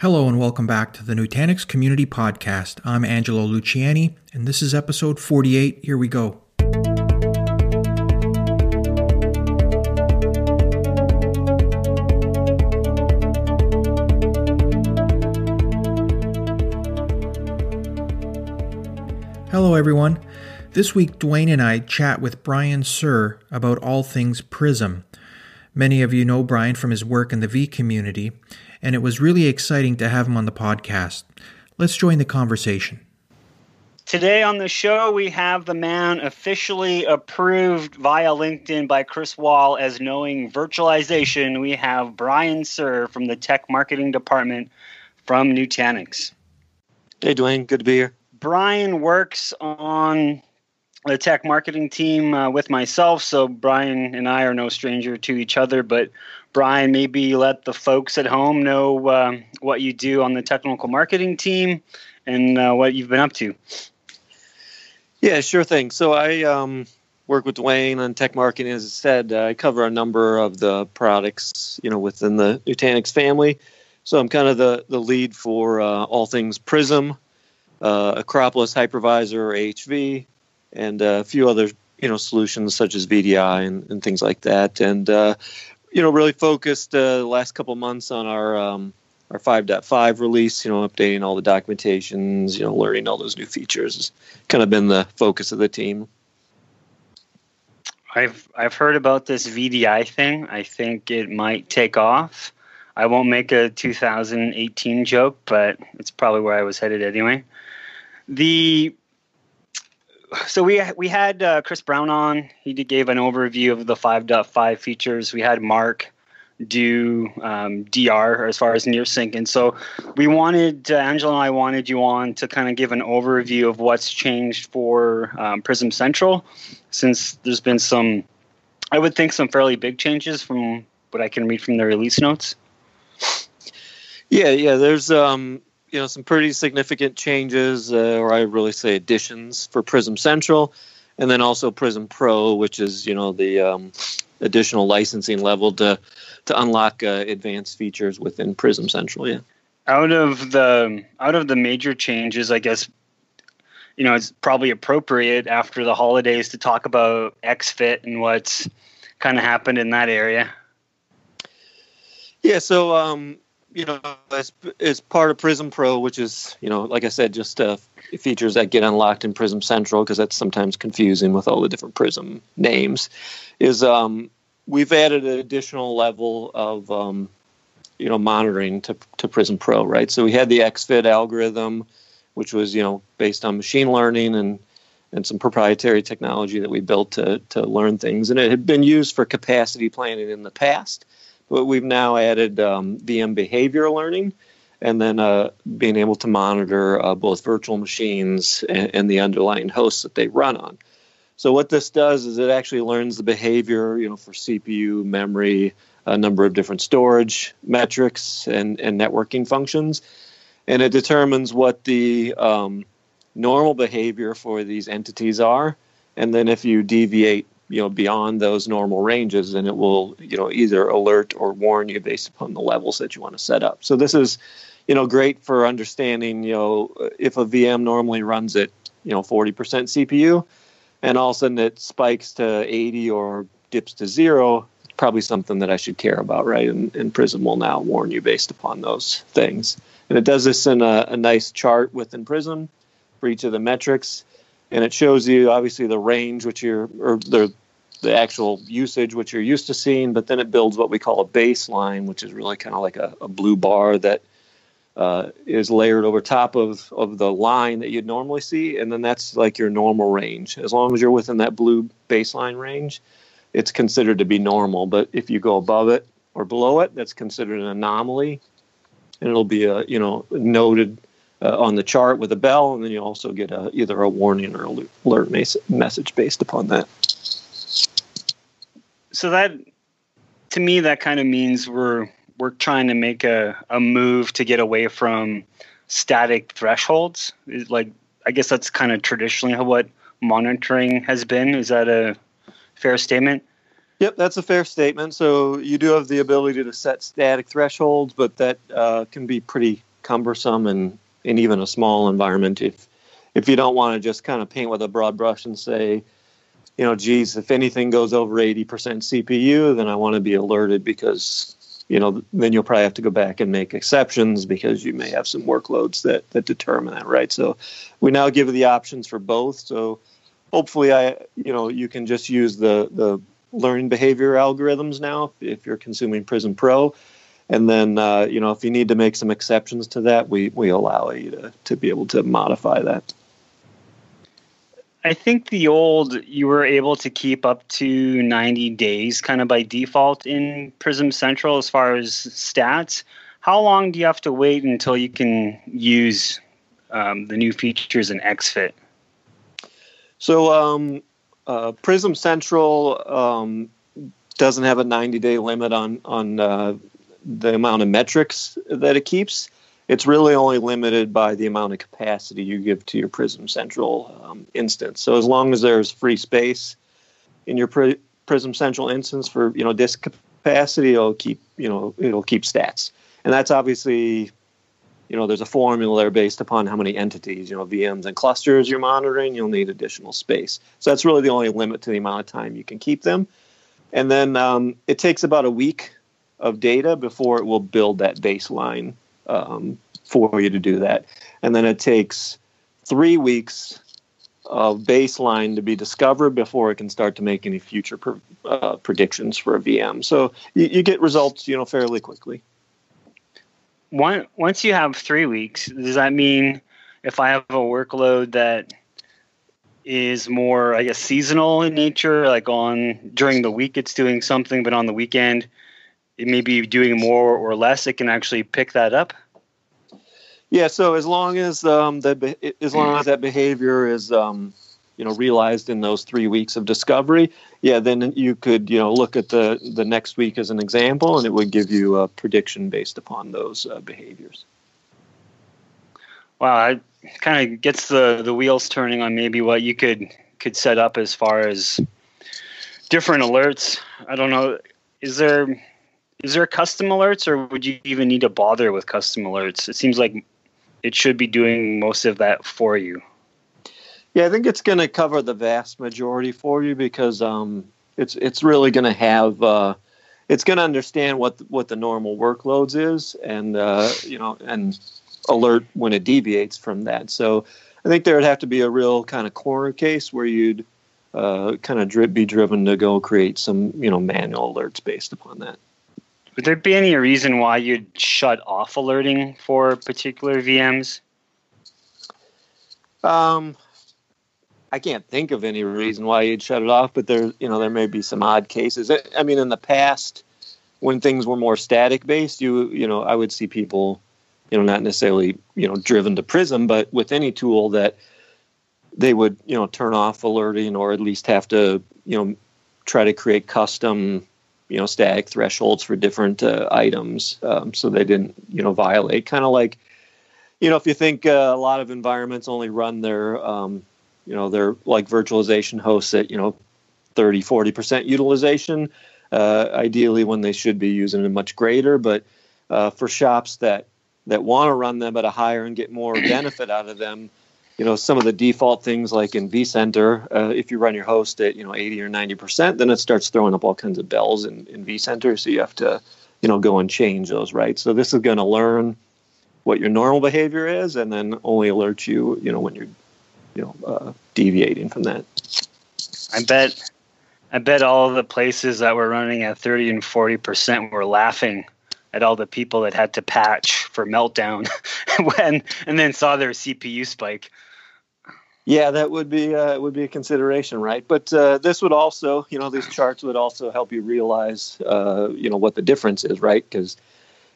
Hello and welcome back to the Nutanix Community Podcast. I'm Angelo Luciani, and this is episode 48. Here we go. Hello, everyone. This week, Dwayne and I chat with Brian Suhr about all things Prism. Many of you know Brian from his work in the V community, and it was really exciting to have him on the podcast. Let's join the conversation. Today on the show, we have the man officially approved via LinkedIn by Chris Wahl as knowing virtualization. We have Brian Suhr from the tech marketing department from Nutanix. Hey, Dwayne, good to be here. Brian works on the tech marketing team uh, with myself, so Brian and I are no stranger to each other. But Brian, maybe let the folks at home know uh, what you do on the technical marketing team and uh, what you've been up to. Yeah, sure thing. So I um, work with Dwayne on tech marketing. As I said, uh, I cover a number of the products, you know, within the Nutanix family. So I'm kind of the the lead for uh, all things Prism, uh, Acropolis Hypervisor, or HV, and a few other you know solutions such as VDI and, and things like that. And uh, you know, really focused uh, the last couple months on our um, our 5.5 release. You know, updating all the documentations. You know, learning all those new features has kind of been the focus of the team. I've I've heard about this VDI thing. I think it might take off. I won't make a 2018 joke, but it's probably where I was headed anyway. The so we we had uh, Chris Brown on. He gave an overview of the 5.5 features. We had Mark do um, DR as far as near sync, and so we wanted uh, Angelo and I wanted you on to kind of give an overview of what's changed for um, Prism Central, since there's been some, I would think some fairly big changes from what I can read from the release notes. Yeah, yeah. There's um, you know some pretty significant changes, uh, or I really say additions for Prism Central, and then also Prism Pro, which is you know the um, additional licensing level to to unlock uh, advanced features within Prism Central. Yeah. Out of the out of the major changes, I guess you know it's probably appropriate after the holidays to talk about XFit and what's kind of happened in that area. Yeah. So. Um, you know, as, as part of Prism Pro, which is, you know, like I said, just uh, features that get unlocked in Prism Central because that's sometimes confusing with all the different Prism names, is um, we've added an additional level of, um, you know, monitoring to, to Prism Pro, right? So we had the XFit algorithm, which was, you know, based on machine learning and and some proprietary technology that we built to to learn things, and it had been used for capacity planning in the past we've now added um, VM behavior learning and then uh, being able to monitor uh, both virtual machines and, and, the underlying hosts that they run on. So what this does is it actually learns the behavior, you know, for CPU, memory, a number of different storage metrics and, and networking functions, and it determines what the um, normal behavior for these entities are, and then if you deviate you know beyond those normal ranges and it will you know either alert or warn you based upon the levels that you want to set up. So this is you know great for understanding you know if a vm normally runs at you know 40% cpu and all of a sudden it spikes to 80 or dips to zero probably something that i should care about right? And, and prism will now warn you based upon those things. And it does this in a, a nice chart within prism for each of the metrics and it shows you obviously the range which you're or the the actual usage which you're used to seeing but then it builds what we call a baseline which is really kind of like a, a blue bar that uh, is layered over top of, of the line that you'd normally see and then that's like your normal range. As long as you're within that blue baseline range it's considered to be normal but if you go above it or below it that's considered an anomaly. And it'll be a you know noted uh, on the chart with a bell, and then you also get a, either a warning or a alert message based upon that. So that, to me, that kind of means we're we're trying to make a, a move to get away from static thresholds. Like I guess that's kind of traditionally what monitoring has been. Is that a fair statement? Yep, that's a fair statement. So you do have the ability to set static thresholds, but that uh, can be pretty cumbersome and in even a small environment. If if you don't want to just kind of paint with a broad brush and say you know geez if anything goes over 80% cpu then i want to be alerted because you know then you'll probably have to go back and make exceptions because you may have some workloads that that determine that right? So we now give the options for both. So hopefully i you know you can just use the the learning behavior algorithms now if you're consuming prism pro and then uh, you know if you need to make some exceptions to that we we allow you to, to be able to modify that I think the old you were able to keep up to 90 days kind of by default in Prism Central as far as stats. How long do you have to wait until you can use um, the new features in XFit? So um, uh, Prism Central um, doesn't have a 90 day limit on on uh, the amount of metrics that it keeps. It's really only limited by the amount of capacity you give to your Prism Central um, instance. So as long as there's free space in your Pri- Prism Central instance for you know disk capacity, it'll keep you know it'll keep stats, and that's obviously you know there's a formula there based upon how many entities you know VMs and clusters you're monitoring. You'll need additional space. So that's really the only limit to the amount of time you can keep them. And then um, it takes about a week of data before it will build that baseline um, for you to do that. And then it takes three weeks of baseline to be discovered before it can start to make any future uh, predictions for a VM. So you, you, get results, you know, fairly quickly. Once you have three weeks, does that mean if I have a workload that is more, I guess, seasonal in nature, like on during the week it's doing something, but on the weekend it may be doing more or less, it can actually pick that up? Yeah. So as long as um, that as long as that behavior is um, you know realized in those three weeks of discovery, yeah, then you could you know look at the the next week as an example, and it would give you a prediction based upon those uh, behaviors. Wow, it kind of gets the the wheels turning on maybe what you could could set up as far as different alerts. I don't know. Is there is there custom alerts, or would you even need to bother with custom alerts? It seems like it should be doing most of that for you. Yeah, I think it's going to cover the vast majority for you because um, it's it's really going to have uh, it's going to understand what what the normal workloads is and uh, you know and alert when it deviates from that. So I think there would have to be a real kind of corner case where you'd uh, kind of be driven to go create some you know manual alerts based upon that. Would there be any reason why you'd shut off alerting for particular VMs? Um, I can't think of any reason why you'd shut it off, but there, you know, there may be some odd cases. I mean, in the past, when things were more static based, you, you know, I would see people, you know, not necessarily, you know, driven to Prism, but with any tool that they would, you know, turn off alerting or at least have to, you know, try to create custom you know static thresholds for different uh, items um, so they didn't you know violate. Kind of like you know if you think uh, a lot of environments only run their um, you know their like virtualization hosts at you know 30 40% utilization uh, ideally when they should be using it much greater but uh, for shops that that want to run them at a higher and get more benefit out of them you know some of the default things like in vcenter uh, if you run your host at you know 80 or 90 percent then it starts throwing up all kinds of bells in, in vcenter. So you have to you know go and change those right? So this is going to learn what your normal behavior is and then only alert you you know when you're you know uh, deviating from that. I bet i bet all the places that were running at 30 and 40 percent were laughing at all the people that had to patch for meltdown when and then saw their cpu spike yeah, that would be uh, would be a consideration, right? But uh, this would also, you know, these charts would also help you realize, uh, you know, what the difference is, right? Because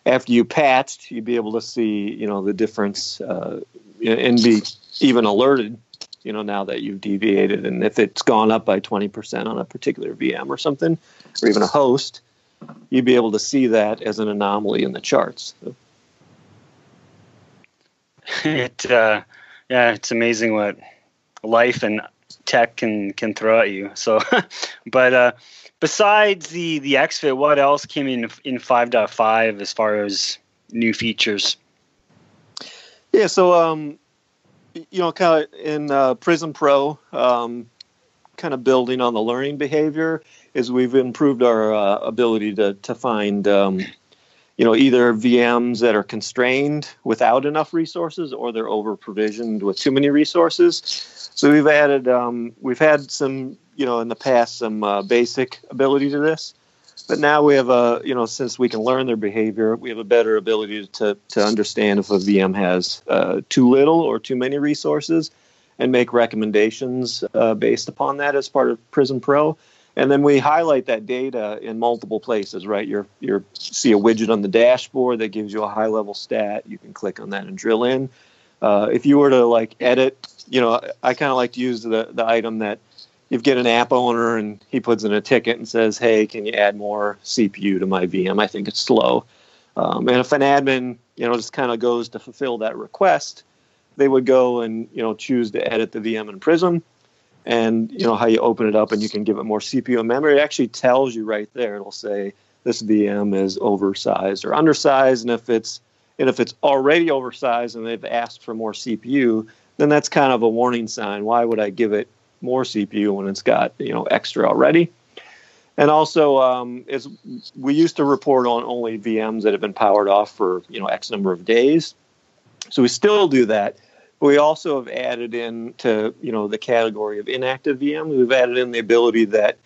after you patched, you'd be able to see, you know, the difference uh, and be even alerted, you know, now that you've deviated, and if it's gone up by twenty percent on a particular VM or something, or even a host, you'd be able to see that as an anomaly in the charts. It, uh, yeah, it's amazing what life and tech can can throw at you. So, but uh, besides the the XFit, what else came in in 5.5 as far as new features? Yeah, so um, you know, kind of in uh, Prism Pro, um, kind of building on the learning behavior, is we've improved our uh, ability to to find. Um, you know, either VMs that are constrained without enough resources, or they're over provisioned with too many resources. So we've added, um, we've had some, you know, in the past some uh, basic ability to this, but now we have a, you know, since we can learn their behavior, we have a better ability to to understand if a VM has uh, too little or too many resources, and make recommendations uh, based upon that as part of Prism Pro. And then we highlight that data in multiple places, right? You you see a widget on the dashboard that gives you a high level stat. You can click on that and drill in. Uh, if you were to like edit, you know, I kind of like to use the the item that you get an app owner and he puts in a ticket and says, "Hey, can you add more CPU to my VM? I think it's slow." Um, and if an admin, you know, just kind of goes to fulfill that request, they would go and you know choose to edit the VM in Prism and you know how you open it up and you can give it more CPU and memory. It actually tells you right there. It'll say this VM is oversized or undersized, and if it's and if it's already oversized and they've asked for more CPU, then that's kind of a warning sign. Why would I give it more CPU when it's got you know extra already? And also, um, is we used to report on only VMs that have been powered off for you know X number of days. So we still do that, we also have added in to you know the category of inactive VM. We've added in the ability that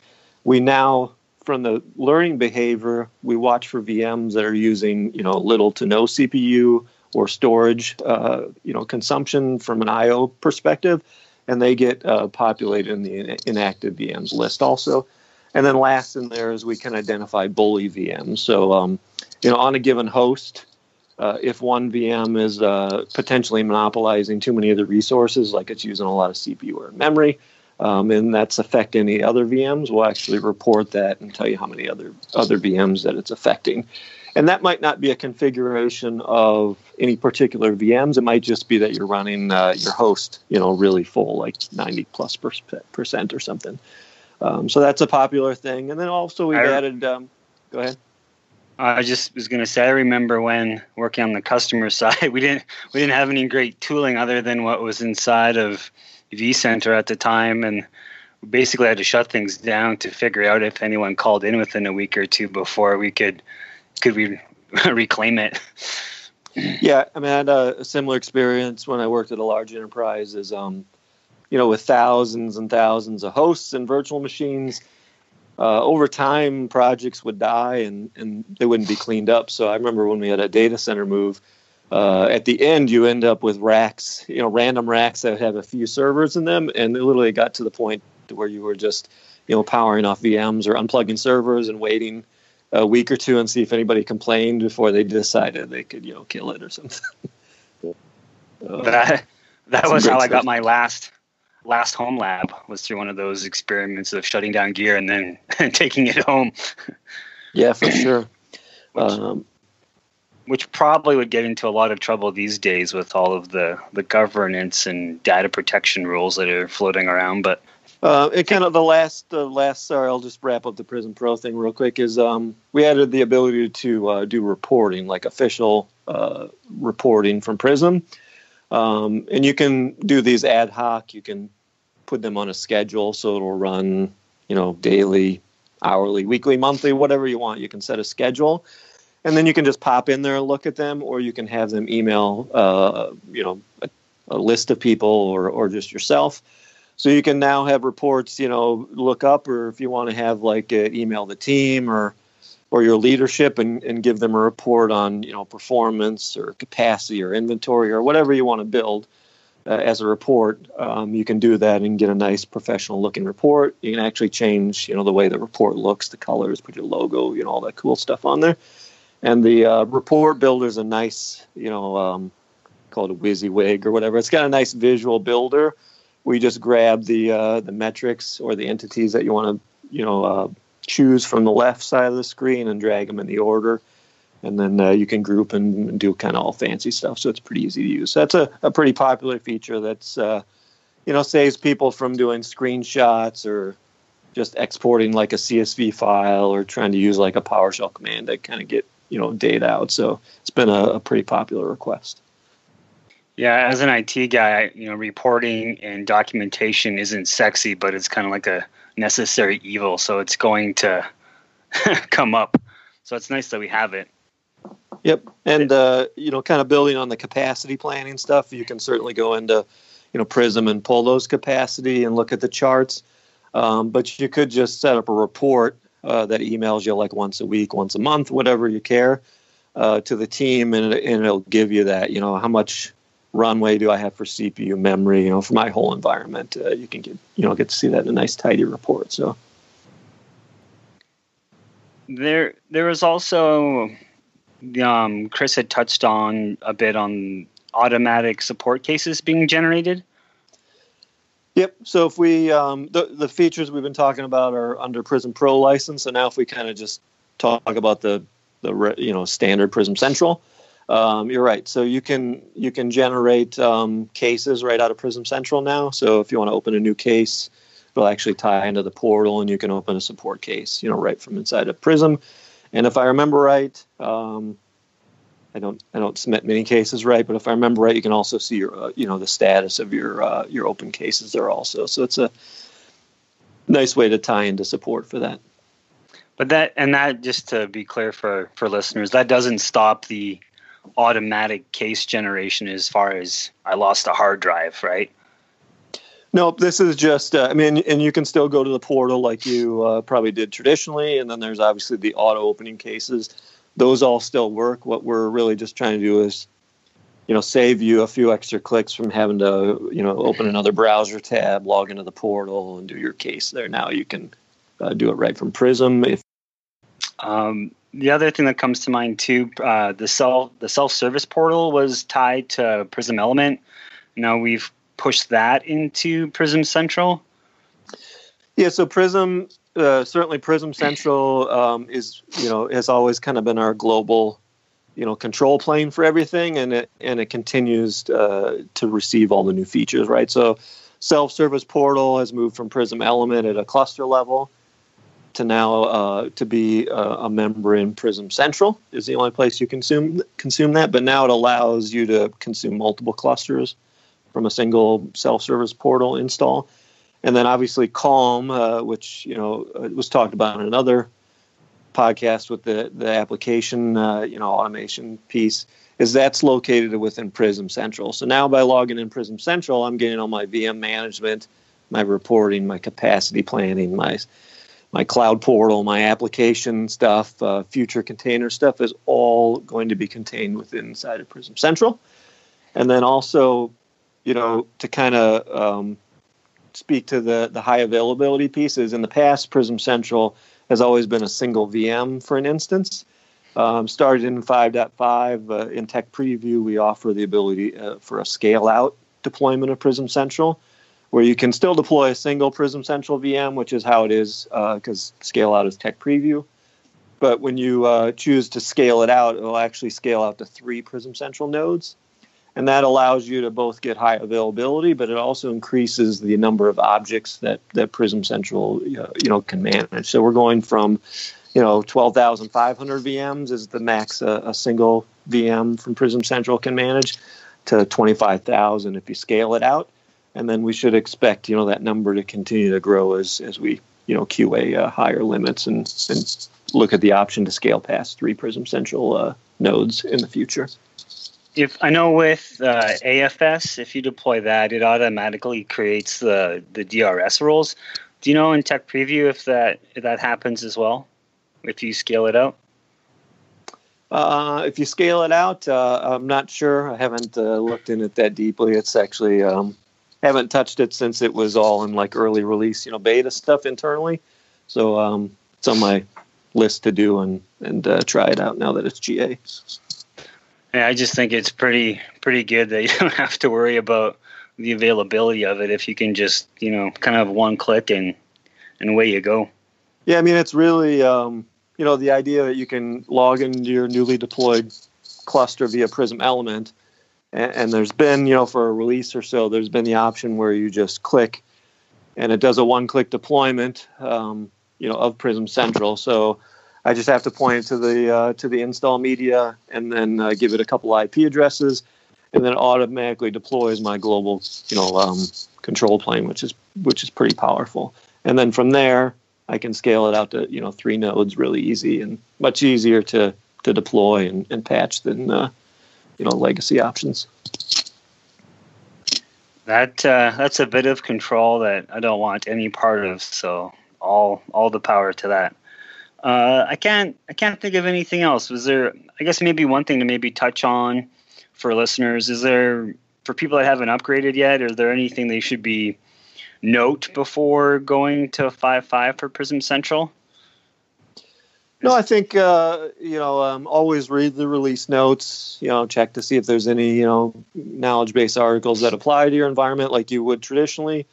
we now, from the learning behavior, we watch for VMs that are using you know little to no CPU or storage, uh, you know, consumption from an I/O perspective, and they get uh, populated in the inactive VMs list also. And then last in there is we can identify bully VMs. So, um, you know, on a given host, uh, if one VM is uh, potentially monopolizing too many of the resources, like it's using a lot of CPU or memory, um, and that's affecting the other VMs, we'll actually report that and tell you how many other other VMs that it's affecting. And that might not be a configuration of any particular VMs. It might just be that you're running uh, your host, you know, really full, like 90 plus percent or something. Um, so that's a popular thing. And then also we've added. Um, go ahead. I just was going to say I remember when working on the customer side, we didn't we didn't have any great tooling other than what was inside of vCenter at the time, and basically had to shut things down to figure out if anyone called in within a week or two before we could could we reclaim it. Yeah, I mean, I had a, similar experience when I worked at a large enterprise. Is um, you know, with thousands and thousands of hosts and virtual machines uh, over time projects would die and, and they wouldn't be cleaned up. So I remember when we had a data center move, uh, at the end you end up with racks, you know, random racks that have a few servers in them, and it literally got to the point where you were just, you know, powering off VMs or unplugging servers and waiting a week or two and see if anybody complained before they decided they could, you know, kill it or something. uh, that that was how I got my last last home lab was through one of those experiments of shutting down gear and then taking it home. Yeah, for sure. which, um, which, probably would get into a lot of trouble these days with all of the, the governance and data protection rules that are floating around. But uh, it kind of the last, the last. Sorry, I'll just wrap up the Prism Pro thing real quick. Is um, we added the ability to uh, do reporting, like official uh, reporting from Prism. Um, and you can do these ad hoc. You can put them on a schedule so it'll run, you know, daily, hourly, weekly, monthly, whatever you want. You can set a schedule, and then you can just pop in there and look at them, or you can have them email, uh, you know, a, a list of people or or just yourself. So you can now have reports, you know, look up, or if you want to have like email the team or or your leadership and, and give them a report on you know performance or capacity or inventory or whatever you want to build uh, as a report, um, you can do that and get a nice professional looking report. You can actually change, you know, the way the report looks, the colors, put your logo, you know, all that cool stuff on there. And the uh, report builder is a nice, you know, um, called a WYSIWYG or whatever. It's got a nice visual builder where you just grab the uh, the metrics or the entities that you want to, you know, uh, choose from the left side of the screen and drag them in the order and then uh, you can group and do kind of all fancy stuff. So it's pretty easy to use. That's a, a pretty popular feature that's uh, you know saves people from doing screenshots or just exporting like a CSV file or trying to use like a PowerShell command to kind of get you know data out. So it's been a, a pretty popular request. Yeah, as an IT guy, you know, reporting and documentation isn't sexy, but it's kind of like a necessary evil. So it's going to come up. So it's nice that we have it. Yep, and uh, you know, kind of building on the capacity planning stuff, you can certainly go into, you know, Prism and pull those capacity and look at the charts. Um, but you could just set up a report uh, that emails you like once a week, once a month, whatever you care, uh, to the team, and, and it'll give you that. You know, how much runway do I have for CPU memory? You know, for my whole environment, uh, you can get you know get to see that in a nice tidy report. So there, there is also um, Chris had touched on a bit on automatic support cases being generated. Yep. So if we um, the the features we've been talking about are under Prism Pro license, so now if we kind of just talk about the the you know standard Prism Central, um, you're right. So you can you can generate um, cases right out of Prism Central now. So if you want to open a new case, it'll actually tie into the portal, and you can open a support case, you know, right from inside of Prism. And if I remember right, um, I don't I don't submit many cases right, but if I remember right, you can also see your uh, you know the status of your uh, your open cases there also. So it's a nice way to tie into support for that. But that and that just to be clear for for listeners, that doesn't stop the automatic case generation as far as I lost a hard drive, right? Nope, this is just, uh, I mean, and you can still go to the portal like you uh, probably did traditionally. And then there's obviously the auto opening cases. Those all still work. What we're really just trying to do is, you know, save you a few extra clicks from having to, you know, open another browser tab, log into the portal, and do your case there. Now you can uh, do it right from Prism. If um, the other thing that comes to mind too, uh, the self the self service portal was tied to Prism Element. Now we've pushed that into Prism Central. Yeah, so Prism uh, certainly Prism Central um, is you know has always kind of been our global you know control plane for everything, and it and it continues uh, to receive all the new features. Right, so self service portal has moved from Prism Element at a cluster level to now uh, to be a, a, member in Prism Central is the only place you consume consume that. But now it allows you to consume multiple clusters from a single self-service portal install, and then obviously Calm, uh, which you know uh, was talked about in another podcast with the the application uh, you know automation piece is that's located within Prism Central. So now by logging in Prism Central, I'm getting all my VM management, my reporting, my capacity planning, my my cloud portal, my application stuff, uh, future container stuff is all going to be contained within inside of Prism Central. And then also, you know, to kind of um, speak to the, the high availability pieces, in the past, Prism Central has always been a single VM for an instance. Um, started in 5.5, uh, in Tech Preview, we offer the ability uh, for a scale out deployment of Prism Central where you can still deploy a single Prism Central VM, which is how it is because uh, scale out is tech preview. But when you uh, choose to scale it out, it will actually scale out to three Prism Central nodes. And that allows you to both get high availability, but it also increases the number of objects that, that Prism Central uh, you know can manage. So we're going from you know 12,500 VMs is the max a, a single VM from Prism Central can manage to 25,000 if you scale it out and then we should expect you know that number to continue to grow as as we you know QA uh, higher limits and and look at the option to scale past three Prism Central uh, nodes in the future. If I know with uh, AFS, if you deploy that, it automatically creates the the DRS roles. Do you know in Tech Preview if that if that happens as well, if you scale it out? Uh, if you scale it out, uh, I'm not sure. I haven't uh, looked in it that deeply. It's actually um, haven't touched it since it was all in like early release, you know, beta stuff internally. So um, it's on my list to do and and uh, try it out now that it's GA. I just think it's pretty pretty good that you don't have to worry about the availability of it if you can just you know kind of one click and and away you go. Yeah, I mean it's really um, you know the idea that you can log into your newly deployed cluster via Prism Element and, and there's been you know for a release or so there's been the option where you just click and it does a one-click deployment um, you know of prism central so i just have to point it to the uh, to the install media and then uh, give it a couple ip addresses and then it automatically deploys my global, you know, um, control plane, which is which is pretty powerful. And then from there, I can scale it out to you know three nodes really easy and much easier to to deploy and, and patch than uh, you know legacy options. That uh, that's a bit of control that I don't want any part of. So all all the power to that. Uh, I can't I can't think of anything else. Was there? I guess maybe one thing to maybe touch on for listeners is there for people that haven't upgraded yet. Is there anything they should be note before going to five five for Prism Central? No, I think uh, you know um, always read the release notes. You know, check to see if there's any you know knowledge base articles that apply to your environment like you would traditionally.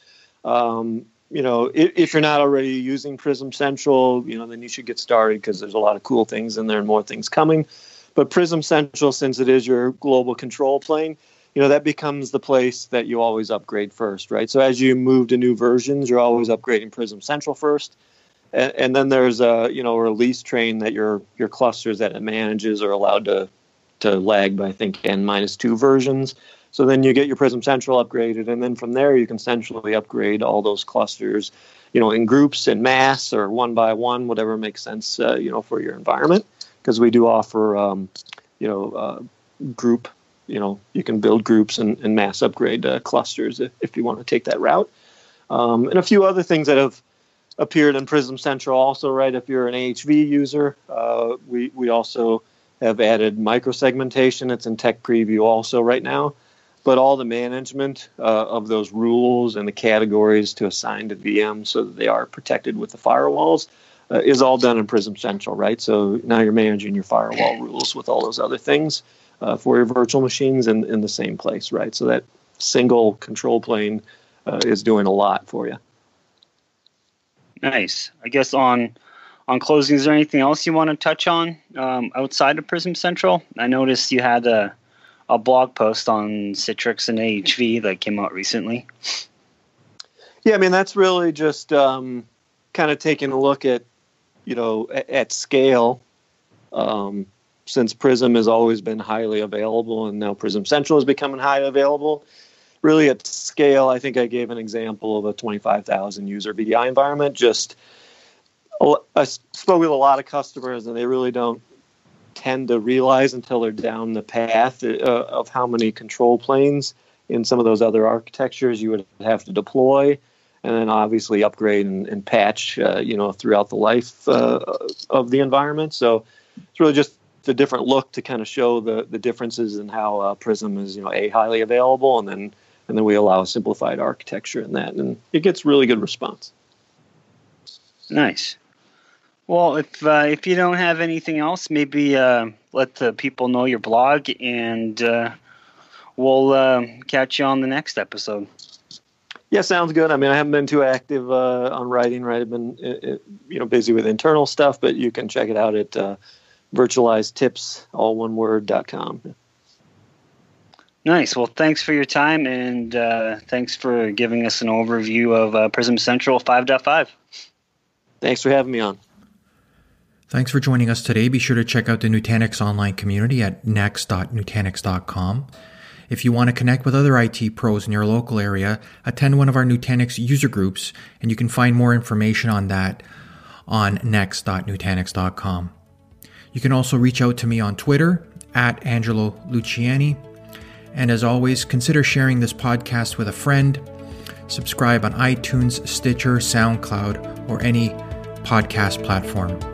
Um, you know, if, if, you're not already using Prism Central, you know, then you should get started because there's a lot of cool things in there and more things coming. But Prism Central, since it is your global control plane, you know that becomes the place that you always upgrade first, right? So as you move to new versions, you're always upgrading Prism Central first, and, and then there's a you know release train that your your clusters that it manages are allowed to to lag by I think n minus two versions. So then you get your Prism Central upgraded, and then from there you can centrally upgrade all those clusters, you know, in groups, in mass, or one by one, whatever makes sense, uh, you know, for your environment. Because we do offer, um, you know, uh, group you know you can build groups and, and mass upgrade uh, clusters if, if, you want to take that route. Um, and a few other things that have appeared in prism central also right if you're an ahv user uh, we, we also have added microsegmentation. It's in tech preview also right now but all the management uh, of those rules and the categories to assign to vms so that they are protected with the firewalls uh, is all done in prism central right so now you're managing your firewall rules with all those other things uh, for your virtual machines in, in the same place, right? So that single control plane uh, is doing a lot for you. Nice. I guess on on closing, is there anything else you want to touch on um, outside of Prism Central? I noticed you had a a blog post on Citrix and AHV that came out recently. Yeah, I mean that's really just um, kind of taking a look at you know at, at scale. Um, since Prism has always been highly available, and now Prism Central is becoming highly available. Really, at scale, I think I gave an example of a 25,000 user VDI environment. Just I spoke with a lot of customers, and they really don't tend to realize until they're down the path uh, of how many control planes in some of those other architectures you would have to deploy and then obviously upgrade and, and patch, uh, you know, throughout the life uh, of the environment. So it's really just a different look to kind of show the the differences in how uh, Prism is, you know, a highly available, and then and then we allow a simplified architecture in that, and it gets really good response. Nice. Well, if uh, if you don't have anything else, maybe uh, let the people know your blog, and uh, we'll uh, catch you on the next episode. Yeah, sounds good. I mean, I haven't been too active uh, on writing. Right, I've been uh, you know busy with internal stuff, but you can check it out at virtualized tips, all one word, dot com. Nice. Well, thanks for your time and uh, thanks for giving us an overview of uh, Prism Central 5.5. Thanks for having me on. Thanks for joining us today. Be sure to check out the Nutanix online community at next.nutanix.com. If you want to connect with other IT pros in your local area, attend one of our Nutanix user groups, and you can find more information on that on next.nutanix.com. You can also reach out to me on Twitter at Angelo Luciani. And as always, consider sharing this podcast with a friend. Subscribe on iTunes, Stitcher, SoundCloud, or any podcast platform.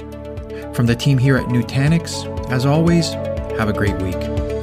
From the team here at Nutanix, as always, have a great week.